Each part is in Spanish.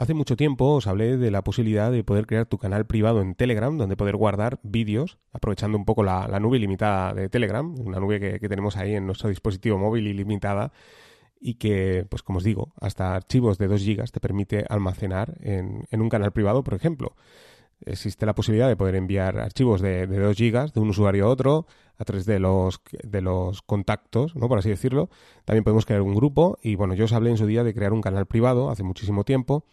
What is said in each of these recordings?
Hace mucho tiempo os hablé de la posibilidad de poder crear tu canal privado en Telegram, donde poder guardar vídeos, aprovechando un poco la, nube ilimitada de Telegram, una nube que, tenemos ahí en nuestro dispositivo móvil ilimitada y que, pues como os digo, hasta archivos de 2 GB te permite almacenar en, en un canal privado, por ejemplo existe la posibilidad de poder enviar archivos de, de 2 gigas de un usuario a otro a través de los, de los contactos, ¿no? por así decirlo. También podemos crear un grupo y bueno, yo os hablé en su día de crear un canal privado hace muchísimo tiempo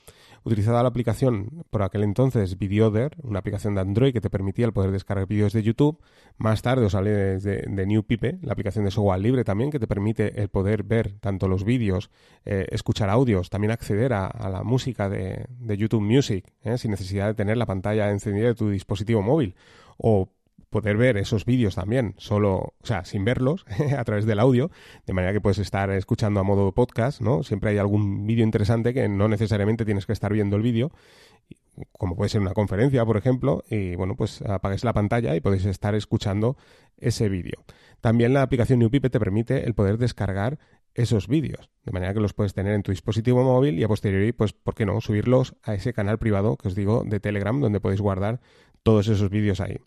utilizaba la aplicación por aquel entonces Videoder, una aplicación de Android que te permitía el poder descargar vídeos de YouTube. Más tarde os hablé de, de, New Pipe, la aplicación de software libre también, que te permite el poder ver tanto los vídeos, eh, escuchar audios, también acceder a, la música de, YouTube Music, ¿eh? sin necesidad de tener la pantalla encendida de tu dispositivo móvil. O poder ver esos vídeos también, solo, o sea, sin verlos, a través del audio, de manera que puedes estar escuchando a modo podcast, ¿no? Siempre hay algún vídeo interesante que no necesariamente tienes que estar viendo el vídeo, como puede ser una conferencia, por ejemplo, y bueno, pues apagues la pantalla y podéis estar escuchando ese vídeo. También la aplicación NewPipe te permite el poder descargar esos vídeos, de manera que los puedes tener en tu dispositivo móvil y a posteriori, pues, ¿por qué no? Subirlos a ese canal privado que os digo de Telegram, donde podéis guardar todos esos vídeos ahí.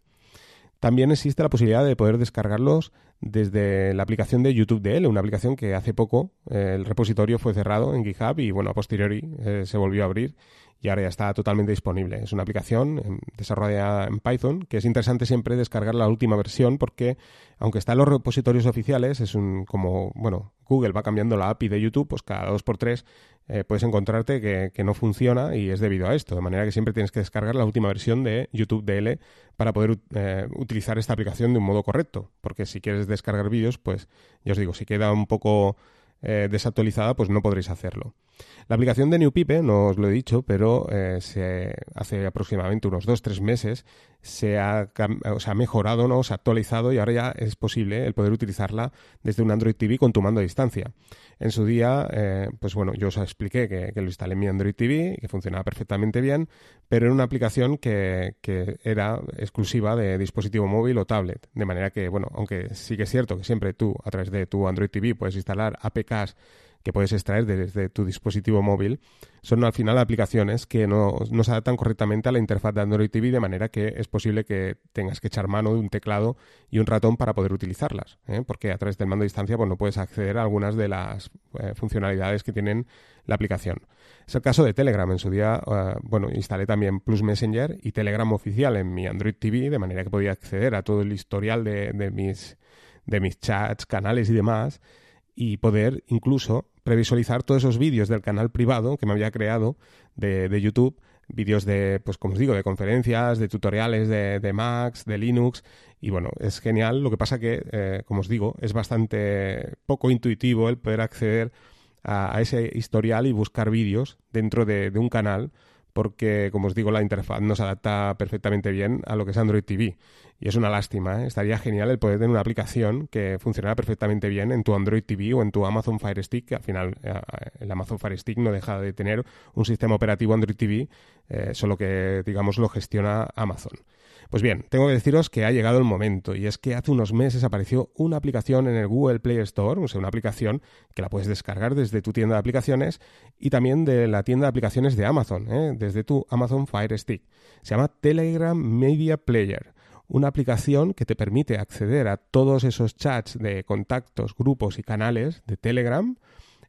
También existe la posibilidad de poder descargarlos desde la aplicación de YouTube DL, una aplicación que hace poco eh, el repositorio fue cerrado en GitHub y bueno, a posteriori eh, se volvió a abrir y ahora ya está totalmente disponible. Es una aplicación em, desarrollada en Python que es interesante siempre descargar la última versión porque aunque está en los repositorios oficiales, es un como, bueno, Google va cambiando la API de YouTube, pues cada dos por tres eh, puedes encontrarte que, no funciona y es debido a esto. De manera que siempre tienes que descargar la última versión de YouTube DL para poder eh, utilizar esta aplicación de un modo correcto. Porque si quieres descargar vídeos, pues ya os digo, si queda un poco eh, desactualizada, pues no podréis hacerlo. La aplicación de NewPipe, no os lo he dicho, pero eh, se, hace aproximadamente unos 2-3 meses se ha, mejorado, ¿no? se ha actualizado y ahora ya es posible el poder utilizarla desde un Android TV con tu mando a distancia. En su día, eh, pues bueno, yo os expliqué que, lo instalé en mi Android TV y que funcionaba perfectamente bien, pero era una aplicación que, que era exclusiva de dispositivo móvil o tablet. De manera que, bueno, aunque sí que es cierto que siempre tú, a través de tu Android TV, puedes instalar APKs que puedes extraer desde tu dispositivo móvil, son al final aplicaciones que no, se adaptan correctamente a la interfaz de Android TV, de manera que es posible que tengas que echar mano de un teclado y un ratón para poder utilizarlas, ¿eh? porque a través del mando a distancia pues, no puedes acceder a algunas de las eh, funcionalidades que tienen la aplicación. Es el caso de Telegram. En su día, eh, bueno, instalé también Plus Messenger y Telegram oficial en mi Android TV, de manera que podía acceder a todo el historial de, de mis, de mis chats, canales y demás y poder incluso previsualizar todos esos vídeos del canal privado que me había creado de, YouTube, vídeos de, pues como os digo, de conferencias, de tutoriales de, de Macs, de Linux, y bueno, es genial. Lo que pasa que, eh, como os digo, es bastante poco intuitivo el poder acceder a, ese historial y buscar vídeos dentro de, de un canal porque, como os digo, la interfaz no se adapta perfectamente bien a lo que es Android TV. Y es una lástima, ¿eh? estaría genial el poder tener una aplicación que funcionara perfectamente bien en tu Android TV o en tu Amazon Fire Stick, que al final eh, el Amazon Fire Stick no deja de tener un sistema operativo Android TV, eh, solo que, digamos, lo gestiona Amazon. Pues bien, tengo que deciros que ha llegado el momento y es que hace unos meses apareció una aplicación en el Google Play Store, o sea, una aplicación que la puedes descargar desde tu tienda de aplicaciones y también de la tienda de aplicaciones de Amazon, ¿eh? desde tu Amazon Fire Stick. Se llama Telegram Media Player una aplicación que te permite acceder a todos esos chats de contactos, grupos y canales de Telegram,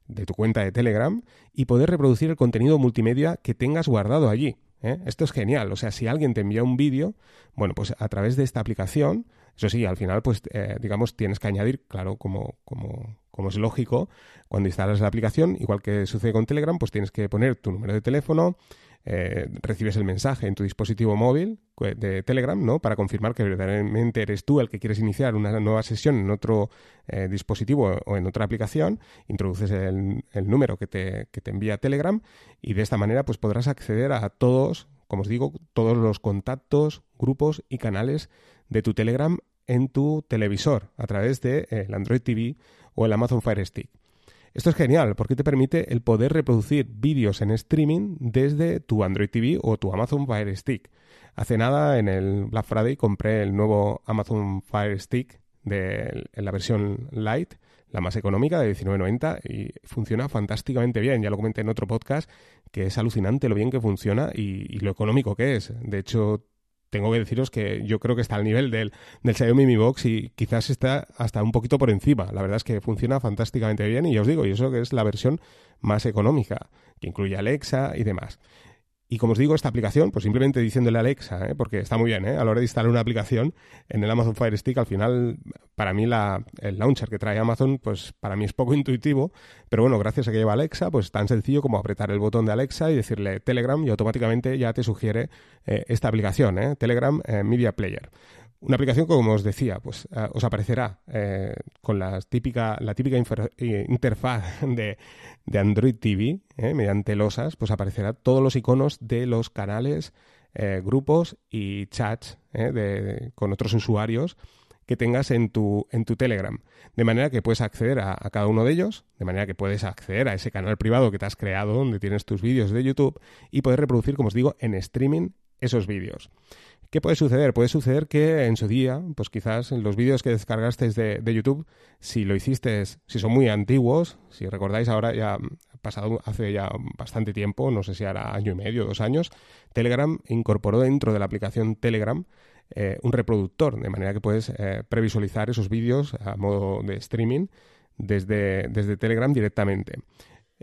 de tu cuenta de Telegram, y poder reproducir el contenido multimedia que tengas guardado allí. ¿Eh? Esto es genial. O sea, si alguien te envía un vídeo, bueno, pues a través de esta aplicación, eso sí, al final, pues, eh, digamos, tienes que añadir, claro, como, como, como es lógico, cuando instalas la aplicación, igual que sucede con Telegram, pues tienes que poner tu número de teléfono, eh, recibes el mensaje en tu dispositivo móvil de Telegram, ¿no? Para confirmar que verdaderamente eres tú el que quieres iniciar una nueva sesión en otro eh, dispositivo o en otra aplicación, introduces el, número que te, que te envía Telegram y de esta manera pues podrás acceder a todos, como os digo, todos los contactos, grupos y canales de tu Telegram en tu televisor a través del de, eh, Android TV o el Amazon Fire Stick. Esto es genial porque te permite el poder reproducir vídeos en streaming desde tu Android TV o tu Amazon Fire Stick. Hace nada en el Black Friday compré el nuevo Amazon Fire Stick de la versión Lite, la más económica de 19.90 y funciona fantásticamente bien. Ya lo comenté en otro podcast que es alucinante lo bien que funciona y, lo económico que es. De hecho, tengo que deciros que yo creo que está al nivel del, del Xiaomi Mi Box y quizás está hasta un poquito por encima. La verdad es que funciona fantásticamente bien y ya os digo, y eso que es la versión más económica, que incluye Alexa y demás. Y como os digo, esta aplicación, pues simplemente diciéndole a Alexa, ¿eh? porque está muy bien, ¿eh? a la hora de instalar una aplicación en el Amazon Fire Stick, al final, para mí la, el launcher que trae Amazon, pues para mí es poco intuitivo, pero bueno, gracias a que lleva Alexa, pues tan sencillo como apretar el botón de Alexa y decirle Telegram y automáticamente ya te sugiere eh, esta aplicación, ¿eh? Telegram Media Player. Una aplicación, como os decía, pues eh, os aparecerá eh, con la típica, la típica eh, interfaz de, Android TV, mediante losas, pues aparecerá todos los iconos de los canales, grupos y chats con otros usuarios que tengas en tu, en tu Telegram. De manera que puedes acceder a, a, cada uno de ellos, de manera que puedes acceder a ese canal privado que te has creado donde tienes tus vídeos de YouTube y poder reproducir, como os digo, en streaming esos vídeos. ¿Qué puede suceder? Puede suceder que en su día, pues quizás en los vídeos que descargaste de, YouTube, si lo hiciste, si son muy antiguos, si recordáis ahora ya pasado hace ya bastante tiempo, no sé si era año y medio, dos años, Telegram incorporó dentro de la aplicación Telegram eh, un reproductor, de manera que puedes eh, previsualizar esos vídeos a modo de streaming desde, desde Telegram directamente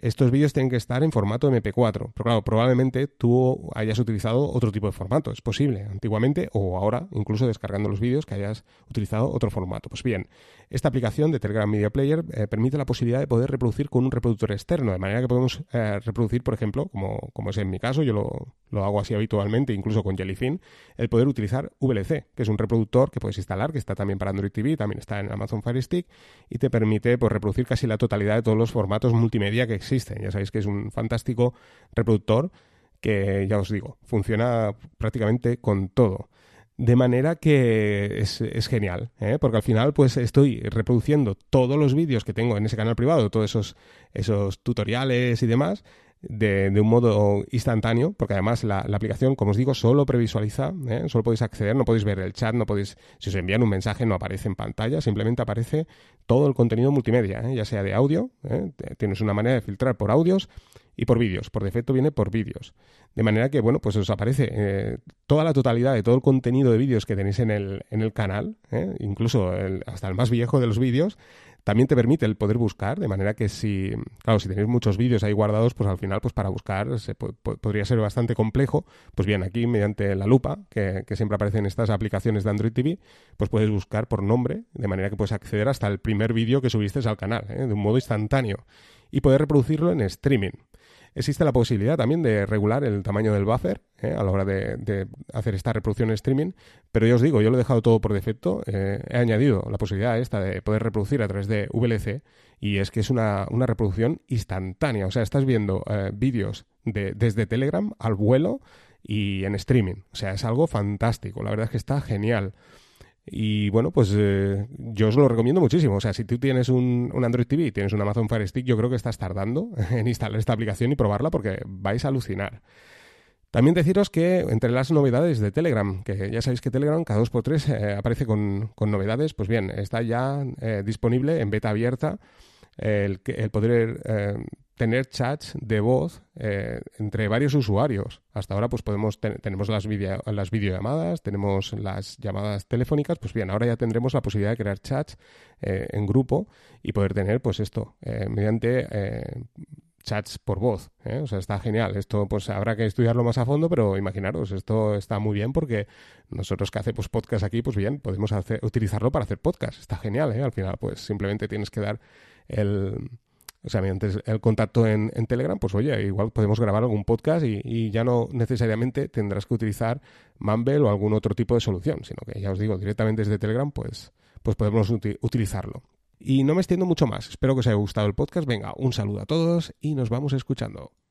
estos vídeos tienen que estar en formato MP4. Pero claro, probablemente tú hayas utilizado otro tipo de formato. Es posible, antiguamente o ahora, incluso descargando los vídeos, que hayas utilizado otro formato. Pues bien, esta aplicación de Telegram Media Player eh, permite la posibilidad de poder reproducir con un reproductor externo, de manera que podemos eh, reproducir, por ejemplo, como, como, es en mi caso, yo lo, lo, hago así habitualmente, incluso con Jellyfin, el poder utilizar VLC, que es un reproductor que puedes instalar, que está también para Android TV, también está en Amazon Fire Stick, y te permite pues, reproducir casi la totalidad de todos los formatos multimedia que existen. Ya sabéis que es un fantástico reproductor que, ya os digo, funciona prácticamente con todo. De manera que es, genial, ¿eh? porque al final pues estoy reproduciendo todos los vídeos que tengo en ese canal privado, todos esos, esos tutoriales y demás, de, un modo instantáneo, porque además la, aplicación, como os digo, solo previsualiza, ¿eh? solo podéis acceder, no podéis ver el chat, no podéis, si os envían un mensaje no aparece en pantalla, simplemente aparece todo el contenido multimedia, ¿eh? ya sea de audio, ¿eh? tienes una manera de filtrar por audios y por vídeos, por defecto viene por vídeos. De manera que, bueno, pues os aparece toda la totalidad de todo el contenido de vídeos que tenéis en el, en el canal, incluso hasta el más viejo de los vídeos, también te permite el poder buscar, de manera que si, claro, si tenéis muchos vídeos ahí guardados, pues al final, pues para buscar se podría ser bastante complejo. Pues bien, aquí mediante la lupa, que, siempre aparece en estas aplicaciones de Android TV, pues puedes buscar por nombre, de manera que puedes acceder hasta el primer vídeo que subiste al canal, ¿eh? de un modo instantáneo, y poder reproducirlo en streaming. Existe la posibilidad también de regular el tamaño del buffer eh, a la hora de, hacer esta reproducción en streaming, pero ya os digo, yo lo he dejado todo por defecto. Eh, he añadido la posibilidad esta de poder reproducir a través de VLC y es que es una, reproducción instantánea. O sea, estás viendo eh, vídeos de, desde Telegram al vuelo y en streaming. O sea, es algo fantástico. La verdad es que está genial. Y bueno, pues eh, yo os lo recomiendo muchísimo. O sea, si tú tienes un, Android TV y tienes un Amazon Fire Stick, yo creo que estás tardando en instalar esta aplicación y probarla porque vais a alucinar. También deciros que entre las novedades de Telegram, que ya sabéis que Telegram cada 2x3 eh, aparece con, novedades, pues bien, está ya eh, disponible en beta abierta el, el poder tener chats de voz eh, entre varios usuarios. Hasta ahora pues podemos tenemos las, las videollamadas, tenemos las llamadas telefónicas, pues bien, ahora ya tendremos la posibilidad de crear chats eh, en grupo y poder tener pues esto eh, mediante chats por voz. O sea, está genial. Esto pues habrá que estudiarlo más a fondo, pero imaginaros, esto está muy bien porque nosotros que hacemos podcast aquí, pues bien, podemos hacer, utilizarlo para hacer podcast. Está genial, Al final pues simplemente tienes que dar el o sea, mediante el contacto en, Telegram, pues oye, igual podemos grabar algún podcast y, ya no necesariamente tendrás que utilizar Mumble o algún otro tipo de solución, sino que ya os digo, directamente desde Telegram, pues, pues podemos utilizarlo. Y no me extiendo mucho más. Espero que os haya gustado el podcast. Venga, un saludo a todos y nos vamos escuchando.